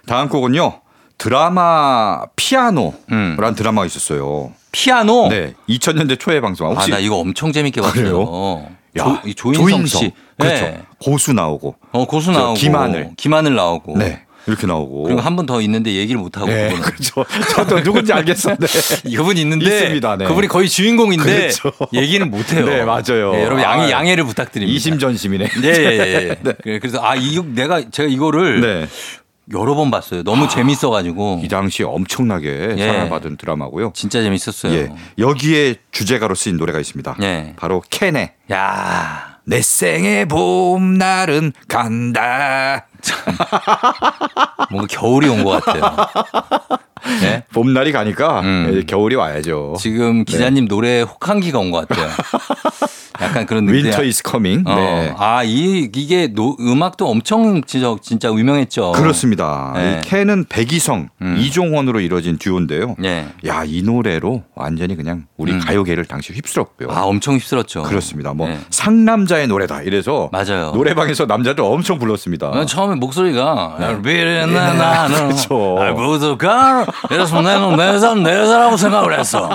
S4: 다음 곡은요. 드라마 피아노라는
S1: 음.
S4: 드라마가 있었어요.
S1: 피아노.
S4: 네. 2000년대 초에 방송한
S1: 아,
S4: 혹시
S1: 나 이거 엄청 재밌게 봤어요.
S4: 그래요?
S1: 조, 이 조인성, 씨.
S4: 그렇죠.
S1: 네.
S4: 고수 나오고.
S1: 어, 고수
S4: 저
S1: 나오고.
S4: 김하늘.
S1: 김하늘 나오고.
S4: 네. 이렇게 나오고.
S1: 그리고 한분더 있는데 얘기를 못 하고
S4: 네. 그렇죠. 저도 누군지 알겠었는데.
S1: 그분 있는데
S4: 있습니다, 네.
S1: 그분이 거의 주인공인데
S4: 그렇죠.
S1: 얘기는 못 해요.
S4: 네, 맞아요.
S1: 여러분 양해
S4: 아,
S1: 양해를 부탁드립니다.
S4: 이심전심이네.
S1: 예, 예, 예. 예. 그래서 아, 이 내가 제가 이거를
S4: 네.
S1: 여러 번 봤어요. 너무 재밌어 가지고
S4: 이 당시에 엄청나게
S1: 예.
S4: 사랑을 받은 드라마고요.
S1: 진짜 재밌었어요.
S4: 예. 여기에 주제가로 쓰인 노래가 있습니다.
S1: 예.
S4: 바로 캔의
S1: 야.
S4: 내 생의 봄날은 간다.
S1: 뭔가 겨울이 온 것 같아요. 네?
S4: 봄날이 가니까
S1: 음.
S4: 겨울이 와야죠.
S1: 지금 기자님 노래에 혹한기가 온 것 같아요. 약간 그런 느낌.
S4: Winter is coming.
S1: 어.
S4: 네.
S1: 아, 이, 이게 노, 음악도 엄청 진짜, 진짜 유명했죠.
S4: 그렇습니다.
S1: 네.
S4: 이 캔은 배기성,
S1: 음.
S4: 이종원으로 이루어진 듀오인데요.
S1: 예.
S4: 야, 이 노래로 완전히 그냥 우리
S1: 음.
S4: 가요계를 당시 휩쓸었고요.
S1: 아, 엄청 휩쓸었죠.
S4: 그렇습니다. 뭐
S1: 네.
S4: 상남자의 노래다. 이래서
S1: 맞아요.
S4: 노래방에서 남자들 엄청 불렀습니다.
S1: 난 처음에 목소리가 비린내 나는
S4: 네. 그렇죠.
S1: 알고도가 이래서 나는 내산 내사라고 생각을 했어.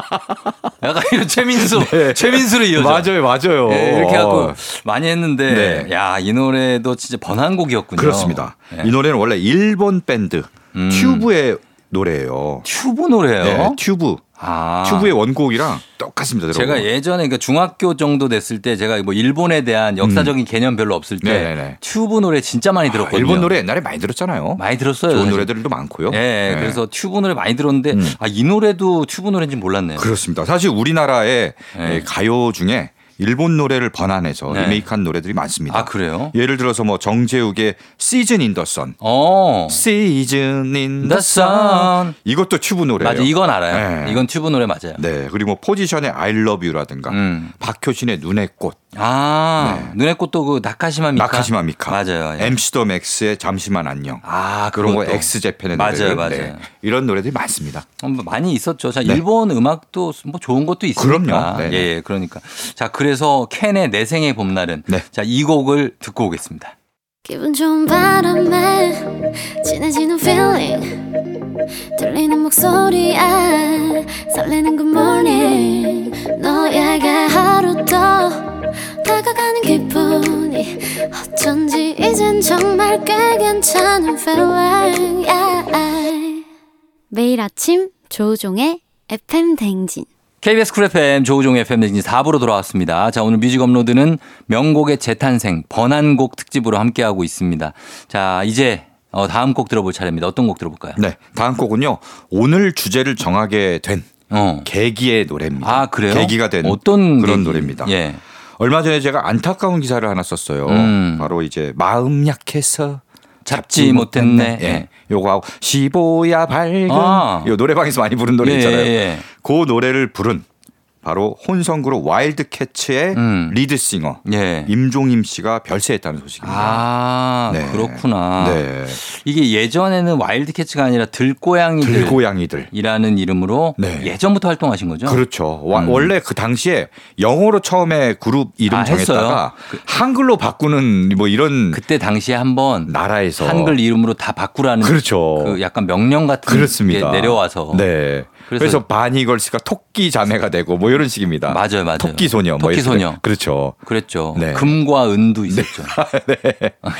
S1: 약간 이런 최민수 최민수로 이어져.
S4: 네. 맞아요, 맞아요.
S1: 예, 이렇게 갖고 많이 했는데
S4: 네.
S1: 야이 노래도 진짜 번안곡이었군요.
S4: 그렇습니다.
S1: 예.
S4: 이 노래는 원래 일본 밴드
S1: 음.
S4: 튜브의 노래예요.
S1: 튜브 노래예요.
S4: 네, 튜브.
S1: 아.
S4: 튜브의 원곡이랑 똑같습니다.
S1: 제가
S4: 들어보면.
S1: 예전에 그러니까 중학교 정도 됐을 때 제가 뭐 일본에 대한 역사적인 개념 별로 없을 때
S4: 음. 네네네.
S1: 튜브 노래 진짜 많이
S4: 아,
S1: 들었거든요.
S4: 일본 노래 옛날에 많이 들었잖아요.
S1: 많이 들었어요.
S4: 좋은
S1: 사실.
S4: 노래들도 많고요.
S1: 예,
S4: 네.
S1: 그래서 튜브 노래 많이 들었는데
S4: 음.
S1: 아, 이 노래도 튜브 노래인지 몰랐네요.
S4: 그렇습니다. 사실 우리나라의
S1: 네.
S4: 가요 중에 일본 노래를 번안해서
S1: 네.
S4: 리메이크한 노래들이 많습니다.
S1: 아 그래요?
S4: 예를 들어서 뭐 정재욱의 Season in the Sun.
S1: 어.
S4: Season in
S1: The
S4: the Sun.
S1: Sun.
S4: 이것도 튜브 노래예요.
S1: 맞아, 이건 알아요.
S4: 네.
S1: 이건 튜브 노래 맞아요.
S4: 네. 그리고 뭐 포지션의 I love you라든가
S1: 음.
S4: 박효신의 눈의 꽃,
S1: 아, 눈의 꽃도 그 나카시마 미카.
S4: 나카시마 미카,
S1: 맞아요. 예.
S4: MC 더 맥스의 잠시만 안녕.
S1: 아,
S4: 그런 거. X Japan의
S1: 맞아요,
S4: 노래들.
S1: 맞아요.
S4: 이런 노래들이 많습니다.
S1: 어, 뭐 많이 있었죠. 자,
S4: 네.
S1: 일본 음악도 뭐 좋은 것도 있으니까.
S4: 그럼요. 네,
S1: 예,
S4: 네.
S1: 예, 그러니까. 자, 그 래서 캔의 내 생의 봄날은
S4: 네.
S1: 자, 이 곡을 듣고 오겠습니다.
S3: 기분 좋은 바람에 진해지는 feeling 들리는 목소리에 설레는 good morning 너에게 하루 더 다가가는 기분이 어쩐지 이젠 정말 꽤 괜찮은 feeling yeah. 매일 아침 조우종의 FM 대행진.
S1: KBS Cool FM 조우종 FM 대행진 4부로 돌아왔습니다. 자, 오늘 뮤직 업로드는 명곡의 재탄생 번안곡 특집으로 함께하고 있습니다. 자, 이제 어, 다음 곡 들어볼 차례입니다. 어떤 곡 들어볼까요?
S4: 네. 다음 곡은요. 오늘 주제를 정하게 된
S1: 어.
S4: 계기의 노래입니다.
S1: 아, 그래요?
S4: 계기가 된
S1: 어떤
S4: 그런
S1: 계기?
S4: 노래입니다.
S1: 예.
S4: 얼마 전에 제가 안타까운 기사를 하나 썼어요.
S1: 음.
S4: 바로 이제 마음 약해서
S1: 잡지 못했네.
S4: 예. 요거 하고 십오야 밝은
S1: 아.
S4: 요 노래방에서 많이 부른 노래
S1: 예,
S4: 있잖아요.
S1: 예, 예.
S4: 그 노래를 부른 바로 혼성 그룹 와일드 캐츠의
S1: 음.
S4: 리드 싱어
S1: 예.
S4: 임종임 씨가 별세했다는 소식입니다.
S1: 아,
S4: 네.
S1: 그렇구나.
S4: 네.
S1: 이게 예전에는 와일드 캐츠가 아니라 들고양이들.
S4: 들고양이들.
S1: 이라는 이름으로
S4: 네.
S1: 예전부터 활동하신 거죠?
S4: 그렇죠. 와-
S1: 음.
S4: 원래 그 당시에 영어로 처음에 그룹 이름
S1: 아,
S4: 정했다가
S1: 했어요?
S4: 한글로 바꾸는 뭐 이런
S1: 그때 당시에 한번
S4: 나라에서
S1: 한글 이름으로 다 바꾸라는
S4: 그렇죠.
S1: 그 약간 명령 같은
S4: 그렇습니다.
S1: 게 내려와서
S4: 네.
S1: 그래서-
S4: 그래서, 바니걸스가 토끼 자매가 되고 뭐 이런 식입니다.
S1: 맞아요, 맞아요.
S4: 토끼 소녀. 뭐
S1: 토끼
S4: 이렇게.
S1: 소녀.
S4: 그렇죠.
S1: 그랬죠.
S4: 네.
S1: 금과 은도 있었죠.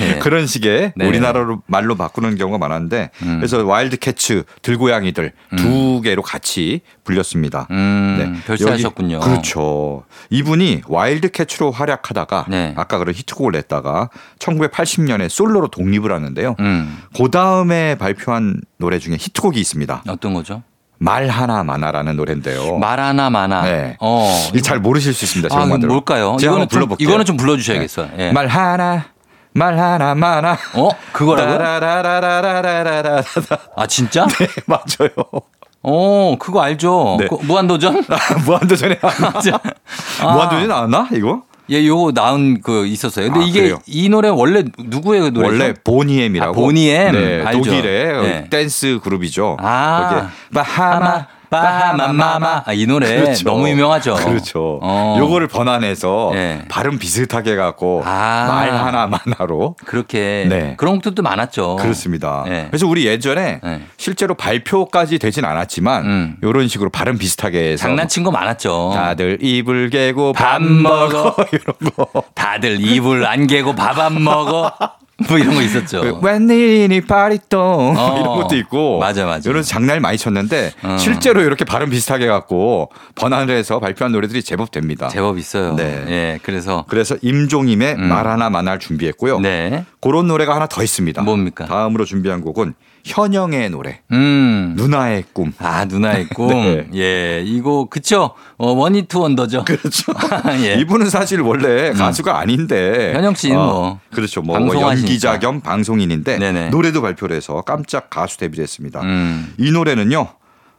S1: 예.
S4: 그런 식의
S1: 네.
S4: 우리나라로 말로 바꾸는 경우가 많았는데
S1: 음.
S4: 그래서 와일드 캐츠 들고양이들 두 개로 같이 불렸습니다.
S1: 음, 별세하셨군요.
S4: 여기- 그렇죠. 이분이 와일드 캐츠로 활약하다가
S1: 네.
S4: 아까 그런 히트곡을 냈다가 1980년에 솔로로 독립을 하는데요.
S1: 음,
S4: 그 다음에 발표한 노래 중에 히트곡이 있습니다.
S1: 어떤 거죠?
S4: 말 하나 마나라는 노래인데요.
S1: 말 하나 마나.
S4: 네.
S1: 어.
S4: 잘 모르실 수 있습니다.
S1: 아,
S4: 제목만 들어.
S1: 뭘까요?
S4: 제가
S1: 이거는
S4: 한번
S1: 좀,
S4: 불러볼게요.
S1: 이거는 좀 불러주셔야겠어요. 예.
S4: 말 하나 말 하나 마나
S1: 어? 그거라고요?
S4: 따라라라라라라라라.
S1: 아, 진짜?
S4: 네, 맞아요.
S1: 어, 그거 알죠.
S4: 네.
S1: 그 무한도전?
S4: 무한도전에 나왔나?
S1: 아.
S4: 무한도전에 나왔나 이거?
S1: 예, 요거 나온 그 있었어요. 근데
S4: 아,
S1: 이게
S4: 그래요?
S1: 이 노래 원래 누구의 그 노래죠?
S4: 원래 보니엠이라고.
S1: 아, 보니엠.
S4: 네. 독일의
S1: 네.
S4: 댄스 그룹이죠.
S1: 아.
S4: 거기에 바하마
S1: 바하마마마. 아, 이 노래 너무 유명하죠.
S4: 그렇죠.
S1: 어.
S4: 요거를 번안해서
S1: 네.
S4: 발음 비슷하게 해갖고
S1: 아.
S4: 말 하나 만화로
S1: 그렇게
S4: 네.
S1: 그런 곡들도 많았죠.
S4: 그렇습니다.
S1: 네.
S4: 그래서 우리 예전에
S1: 네.
S4: 실제로 발표까지 되진 않았지만
S1: 음.
S4: 이런 식으로 발음 비슷하게 해서
S1: 장난친 거 많았죠.
S4: 다들 입을 개고 밥밥
S1: 먹어.
S4: 먹어 이런 거.
S1: 다들 입을 안 개고 밥 안 먹어. 뭐 이런 거 있었죠.
S4: 그 웬일이니 파리똥
S1: 어.
S4: 이런 것도 있고
S1: 맞아, 맞아.
S4: 이런 장난을 많이 쳤는데
S1: 어.
S4: 실제로 이렇게 발음 비슷하게 갖고 번안을 해서 발표한 노래들이 제법 됩니다.
S1: 제법 있어요.
S4: 네.
S1: 예, 그래서
S4: 그래서 임종임의
S1: 음.
S4: 말 하나 만화를 준비했고요.
S1: 네.
S4: 그런 노래가 하나 더 있습니다.
S1: 뭡니까?
S4: 다음으로 준비한 곡은 현영의 노래
S1: 음.
S4: 누나의 꿈.
S1: 아, 누나의 꿈.
S4: 네.
S1: 예, 이거 그쵸? 어, 원히트 원더죠.
S4: 그렇죠.
S1: 예.
S4: 이분은 사실 원래 가수가 아닌데
S1: 현영 씨는 뭐
S4: 그렇죠. 뭐. 연기 자 겸 방송인인데
S1: 네네.
S4: 노래도 발표를 해서 깜짝 가수 데뷔를 했습니다.
S1: 음.
S4: 이 노래는요.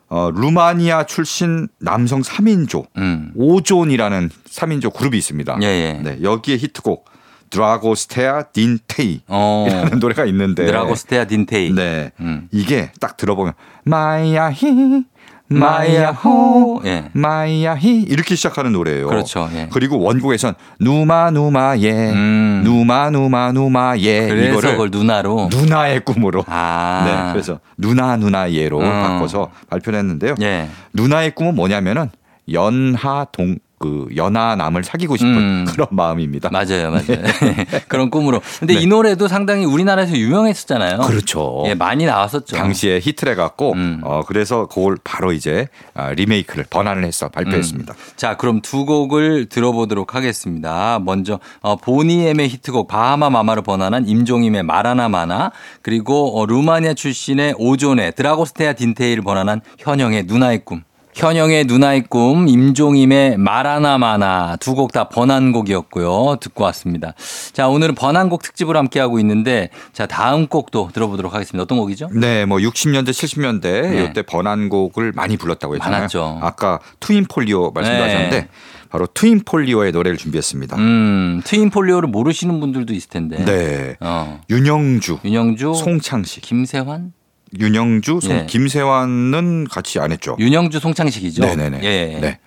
S4: 어, 루마니아 출신 남성 3인조
S1: 음.
S4: 오존이라는 3인조 그룹이 있습니다.
S1: 예, 예.
S4: 네, 여기에 히트곡 드라고스테아 딘테이라는
S1: 어.
S4: 노래가 있는데
S1: 드라고스테아 딘테이.
S4: 네.
S1: 음.
S4: 이게 딱 들어보면 마야히 마야호
S1: 예.
S4: 마야히 이렇게 시작하는 노래예요.
S1: 그렇죠. 예.
S4: 그리고 원곡에선 누마 누마 예
S1: 음.
S4: 누마 누마 누마예
S1: 그래서
S4: 이거를
S1: 그걸 누나로.
S4: 누나의 꿈으로
S1: 아.
S4: 네 그래서 누나 누나 예로
S1: 음.
S4: 바꿔서 발표를 했는데요.
S1: 예.
S4: 누나의 꿈은 뭐냐면은 연하동 그 연하남을 사귀고 싶은
S1: 음.
S4: 그런 마음입니다.
S1: 맞아요, 맞아요. 그런 꿈으로. 근데
S4: 네.
S1: 이 노래도 상당히 우리나라에서 유명했었잖아요.
S4: 그렇죠.
S1: 예, 많이 나왔었죠.
S4: 당시에 히트를 해갖고
S1: 음.
S4: 어 그래서 그걸 바로 이제 아, 리메이크를 번안을 해서 발표했습니다.
S1: 자, 그럼 두 곡을 들어보도록 하겠습니다. 먼저 어, 보니엠의 히트곡 바하마 마마를 번안한 임종임의 마라나 마나 그리고 어, 루마니아 출신의 오존의 드라고스테아 딘테이를 번안한 현영의 누나의 꿈. 현영의 누나의 꿈, 임종임의 마라나 마나 두 곡 다 번안곡이었고요. 듣고 왔습니다. 자, 오늘은 번안곡 특집을 함께하고 있는데 자, 다음 곡도 들어보도록 하겠습니다. 어떤 곡이죠?
S4: 네, 뭐 60년대, 70년대
S1: 네.
S4: 이때 번안곡을 많이 불렀다고 했잖아요.
S1: 많았죠.
S4: 아까 트윈폴리오 말씀도
S1: 네.
S4: 하셨는데 바로 트윈폴리오의 노래를 준비했습니다.
S1: 음, 트윈폴리오를 모르시는 분들도 있을 텐데.
S4: 네.
S1: 어.
S4: 윤영주,
S1: 윤영주,
S4: 송창식,
S1: 김세환?
S4: 윤형주, 송,
S1: 예.
S4: 김세환은 같이 안 했죠.
S1: 윤형주 송창식이죠.
S4: 네네네.
S1: 예.
S4: 네.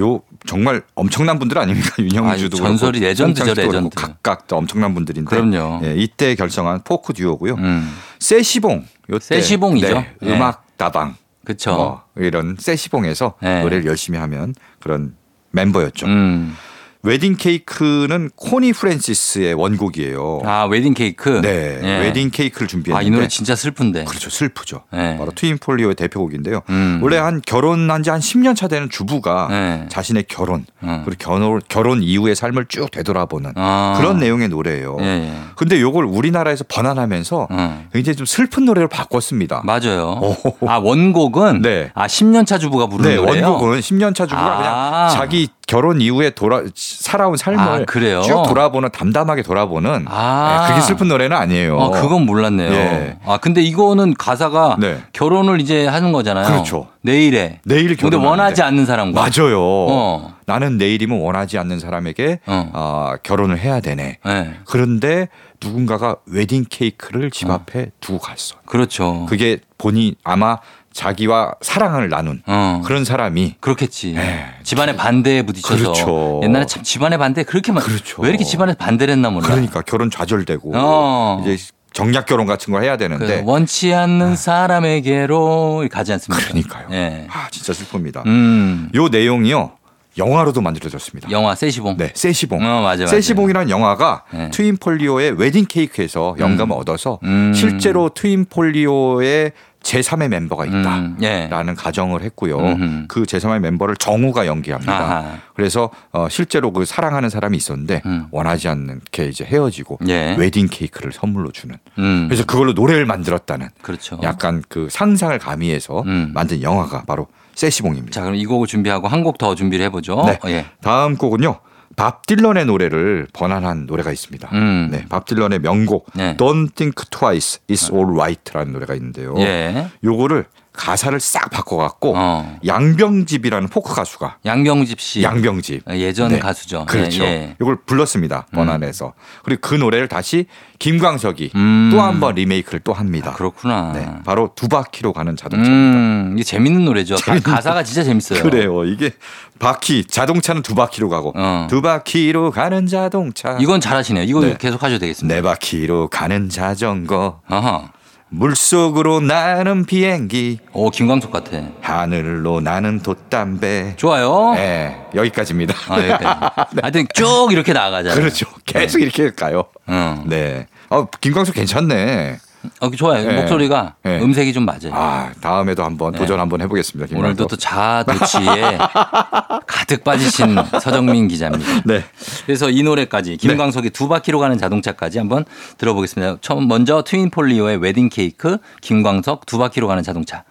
S4: 요 정말 엄청난 분들 아닙니까? 윤형주도
S1: 아유, 전설이
S4: 그렇고
S1: 레전드.
S4: 각각 다 엄청난 분들인데.
S1: 그럼요.
S4: 예, 이때 결성한 포크 듀오고요.
S1: 음.
S4: 세시봉. 요때
S1: 세시봉이죠.
S4: 네,
S1: 예.
S4: 음악 다방.
S1: 그쵸.
S4: 뭐 이런 세시봉에서
S1: 네.
S4: 노래를 열심히 하면 그런 멤버였죠.
S1: 음.
S4: 웨딩 케이크는 코니 프랜시스의 원곡이에요.
S1: 아 웨딩 케이크.
S4: 네,
S1: 예.
S4: 웨딩 케이크를 준비했는데
S1: 아이 노래 진짜 슬픈데.
S4: 그렇죠. 슬프죠.
S1: 네.
S4: 바로 트윈폴리오의 대표곡인데요.
S1: 음.
S4: 원래 한 결혼한 지 한 10년 차 되는 주부가
S1: 네.
S4: 자신의 결혼
S1: 음.
S4: 그리고 결혼 결혼 이후의 삶을 쭉 되돌아보는
S1: 아.
S4: 그런 내용의 노래예요.
S1: 예, 예.
S4: 근데 요걸 우리나라에서 번안하면서
S1: 음.
S4: 굉장히 좀 슬픈 노래로 바꿨습니다.
S1: 맞아요.
S4: 오.
S1: 아 원곡은
S4: 네.
S1: 아 10년 차 주부가 부르는
S4: 네,
S1: 노래요.
S4: 원곡은 10년 차 주부가
S1: 아.
S4: 그냥 자기 결혼 이후에 돌아 살아온 삶을
S1: 아, 그래요?
S4: 쭉 돌아보는 담담하게 돌아보는
S1: 아.
S4: 네, 그게 슬픈 노래는 아니에요.
S1: 아, 그건 몰랐네요.
S4: 예.
S1: 아, 근데 이거는 가사가
S4: 네.
S1: 결혼을 이제 하는 거잖아요.
S4: 그렇죠.
S1: 내일에.
S4: 내일
S1: 근데
S4: 결혼하는데.
S1: 원하지 않는 사람과.
S4: 맞아요.
S1: 어.
S4: 나는 내일이면 원하지 않는 사람에게
S1: 어.
S4: 어, 결혼을 해야 되네.
S1: 네.
S4: 그런데 누군가가 웨딩 케이크를 집 앞에 두고 갔어.
S1: 그렇죠.
S4: 그게 본인 아마 자기와 사랑을 나눈
S1: 어.
S4: 그런 사람이
S1: 그렇겠지.
S4: 네.
S1: 집안의 반대에 부딪혀서.
S4: 그렇죠.
S1: 옛날에 참 집안의 반대 그렇게 막.
S4: 그렇죠.
S1: 왜 이렇게 집안에 반대를 했나 몰라.
S4: 그러니까 결혼 좌절되고
S1: 어.
S4: 이제 정략 결혼 같은 걸 해야
S1: 그
S4: 되는데
S1: 원치 않는 사람에게로 가지 않습니까?
S4: 그러니까요.
S1: 예.
S4: 아 진짜 슬픕니다.
S1: 음.
S4: 요 내용이요 영화로도 만들어졌습니다.
S1: 영화 세시봉.
S4: 네, 세시봉.
S1: 어, 맞아, 맞아.
S4: 세시봉이라는 영화가
S1: 네.
S4: 트윈폴리오의 웨딩 케이크에서 영감을 얻어서
S1: 음.
S4: 실제로 트윈폴리오의 제3의 멤버가
S1: 음, 예.
S4: 있다라는 가정을 했고요.
S1: 음흠.
S4: 그 제3의 멤버를 정우가 연기합니다.
S1: 아하.
S4: 그래서 어, 실제로 그 사랑하는 사람이 있었는데
S1: 음.
S4: 원하지 않게 이제 헤어지고
S1: 예.
S4: 웨딩 케이크를 선물로 주는.
S1: 음.
S4: 그래서 그걸로 노래를 만들었다는
S1: 그렇죠.
S4: 약간 그 상상을 가미해서
S1: 음.
S4: 만든 영화가 바로 세시봉입니다.
S1: 자, 그럼 이 곡을 준비하고 한 곡 더 준비를 해보죠.
S4: 네.
S1: 예.
S4: 다음 곡은요. 밥 딜런의 노래를 번안한 노래가 있습니다.
S1: 음.
S4: 네, 밥 딜런의 명곡
S1: 네.
S4: Don't Think Twice, It's All Right라는 노래가 있는데요.
S1: 예.
S4: 요거를 가사를 싹 바꿔갖고
S1: 어.
S4: 양병집이라는 포크 가수가
S1: 양병집 씨.
S4: 양병집
S1: 예전
S4: 네.
S1: 가수죠.
S4: 그렇죠.
S1: 예, 예.
S4: 이걸 불렀습니다. 번안해서 그리고 그 노래를 다시 김광석이
S1: 음.
S4: 또 한 번 리메이크를 또 합니다.
S1: 그렇구나.
S4: 네, 바로 두 바퀴로 가는 자동차입니다.
S1: 음, 이게 재밌는 노래죠. 가- 가사가 진짜 재밌어요.
S4: 그래요. 이게 바퀴 자동차는 두 바퀴로 가고
S1: 어.
S4: 두 바퀴로 가는 자동차.
S1: 이건 잘하시네요. 이거
S4: 네.
S1: 계속 하셔도 되겠습니다.
S4: 네 바퀴로 가는 자전거.
S1: 아하.
S4: 물속으로 나는 비행기.
S1: 오, 김광석 같아.
S4: 하늘로 나는 돛담배.
S1: 좋아요.
S4: 네, 여기까지입니다.
S1: 아, 여기까지. 하여튼 쭉 이렇게 나가잖아요.
S4: 그렇죠. 계속 이렇게 가요.
S1: 어.
S4: 네. 어, 김광석 괜찮네.
S1: 어, 좋아요.
S4: 네.
S1: 목소리가
S4: 네.
S1: 음색이 좀 맞아요.
S4: 아, 다음에도 한번
S1: 네.
S4: 도전 한번 해보겠습니다. 김광석.
S1: 오늘도 또 자아도취에 가득 빠지신 서정민 기자입니다.
S4: 네.
S1: 그래서 이 노래까지 김광석이 두 바퀴로 가는 자동차까지 한번 들어보겠습니다. 처음 먼저 트윈폴리오의 Wedding Cake, 김광석 두 바퀴로 가는 자동차.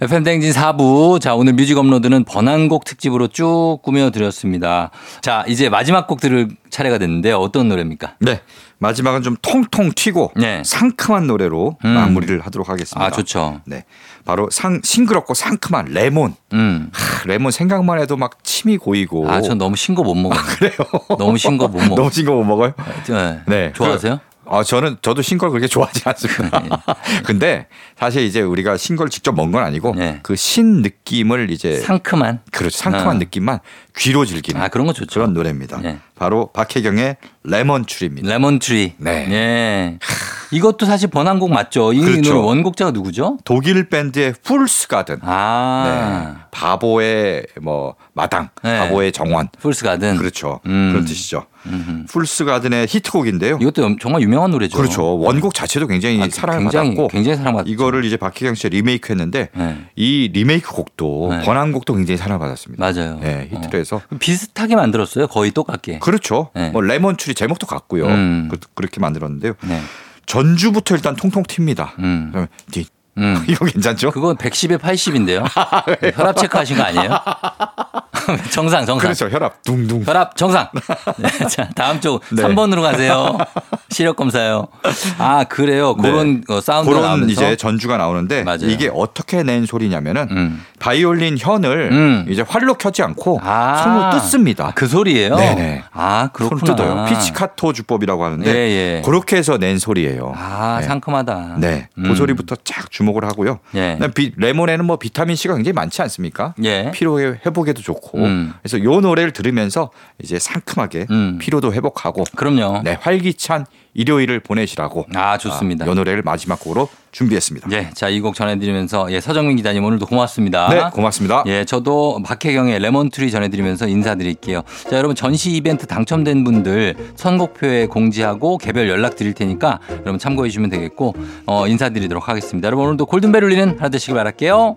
S1: FM 대행진 4부. 자, 오늘 music upload는 번안곡 특집으로 쭉 꾸며드렸습니다. 자, 이제 마지막 곡 들을 차례가 됐는데요. 어떤 노래입니까?
S4: 네. 마지막은 좀 통통 튀고
S1: 네.
S4: 상큼한 노래로
S1: 음.
S4: 마무리를 하도록 하겠습니다.
S1: 아, 좋죠.
S4: 네. 바로 상, 싱그럽고 상큼한 레몬.
S1: 음.
S4: 하, 레몬 생각만 해도 막 침이 고이고.
S1: 아, 전 너무 신 거 못 먹어요.
S4: 그래요.
S1: 너무 신 거 못 먹어요.
S4: 너무 신 거 못 먹어요?
S1: 네.
S4: 네.
S1: 좋아하세요?
S4: 그, 아, 저는 저도 신 걸 그렇게 좋아하지 않습니다.
S1: 네.
S4: 근데 사실 이제 우리가 신 걸 직접 먹은 건 아니고
S1: 네.
S4: 그 신 느낌을 이제
S1: 상큼한.
S4: 그렇죠. 상큼한
S1: 어.
S4: 느낌만 귀로 즐기는
S1: 아, 그런 거 좋죠.
S4: 그런 노래입니다.
S1: 네.
S4: 바로 박혜경의 Lemon Tree입니다.
S1: Lemon Tree.
S4: 네.
S1: 예. 이것도 사실 번안곡 맞죠? 이
S4: 그렇죠.
S1: 노래 원곡자가 누구죠?
S4: 독일 밴드의 Fool's Garden.
S1: 아.
S4: 네. 바보의 뭐 마당,
S1: 네.
S4: 바보의 정원.
S1: Fool's Garden.
S4: 그렇죠.
S1: 음.
S4: 그런 뜻이죠.
S1: 음흠.
S4: Fool's Garden의 히트곡인데요.
S1: 이것도 엄- 정말 유명한 노래죠.
S4: 그렇죠. 원곡 자체도 굉장히
S1: 아,
S4: 사랑을
S1: 굉장히,
S4: 받았고
S1: 굉장히 사랑받았죠.
S4: 이거를 이제 박혜경 씨가 리메이크 했는데
S1: 네.
S4: 이 리메이크 곡도
S1: 네.
S4: 번안곡도 굉장히 사랑을 받았습니다.
S1: 맞아요.
S4: 네, 히트를 해서
S1: 어. 비슷하게 만들었어요. 거의 똑같게.
S4: 그렇죠.
S1: 네.
S4: 뭐 Lemon Tree 제목도 같고요.
S1: 음.
S4: 그, 그렇게 만들었는데요.
S1: 네.
S4: 전주부터 일단 통통 튑니다.
S1: 음.
S4: 음. 이거 괜찮죠?
S1: 그건 110에 80인데요. 혈압 체크하신 거 아니에요? 정상, 정상.
S4: 그렇죠. 혈압 둥둥.
S1: 혈압 정상. 네, 자, 다음 쪽
S4: 네.
S1: 3번으로 가세요. 시력 검사요. 아, 그래요.
S4: 네.
S1: 그런 어, 사운드가
S4: 그런
S1: 나오면서
S4: 이제 전주가 나오는데
S1: 맞아요.
S4: 이게 어떻게 낸 소리냐면은
S1: 음.
S4: 바이올린 현을
S1: 음.
S4: 이제 활로 켜지 않고
S1: 아.
S4: 손으로 뜯습니다.
S1: 그 소리예요?
S4: 네네.
S1: 아,
S4: 손
S1: 그렇구나.
S4: 뜯어요. 피치카토 주법이라고 하는데
S1: 예, 예.
S4: 그렇게 해서 낸 소리예요.
S1: 아,
S4: 네.
S1: 상큼하다.
S4: 네, 그
S1: 음.
S4: 소리부터 쫙 주목을 하고요.
S1: 예.
S4: 비- 레몬에는 뭐 비타민 C가 굉장히 많지 않습니까?
S1: 예.
S4: 피로 회복에도 좋고.
S1: 음.
S4: 그래서 요 노래를 들으면서 이제 상큼하게
S1: 음.
S4: 피로도 회복하고
S1: 그럼요.
S4: 네, 활기찬 일요일을 보내시라고
S1: 아, 좋습니다.
S4: 이 노래를 마지막 곡으로 준비했습니다.
S1: 예, 자, 이 곡 전해드리면서, 예, 서정민 기자님 오늘도 고맙습니다.
S4: 네, 고맙습니다.
S1: 예, 저도 박혜경의 Lemon Tree 전해드리면서 인사드릴게요. 자, 여러분 전시 이벤트 당첨된 분들 선곡표에 공지하고 개별 연락 드릴 테니까 여러분 참고해 주시면 되겠고, 어, 인사드리도록 하겠습니다. 여러분 오늘도 골든벨 울리는 하루 되시길 바랄게요.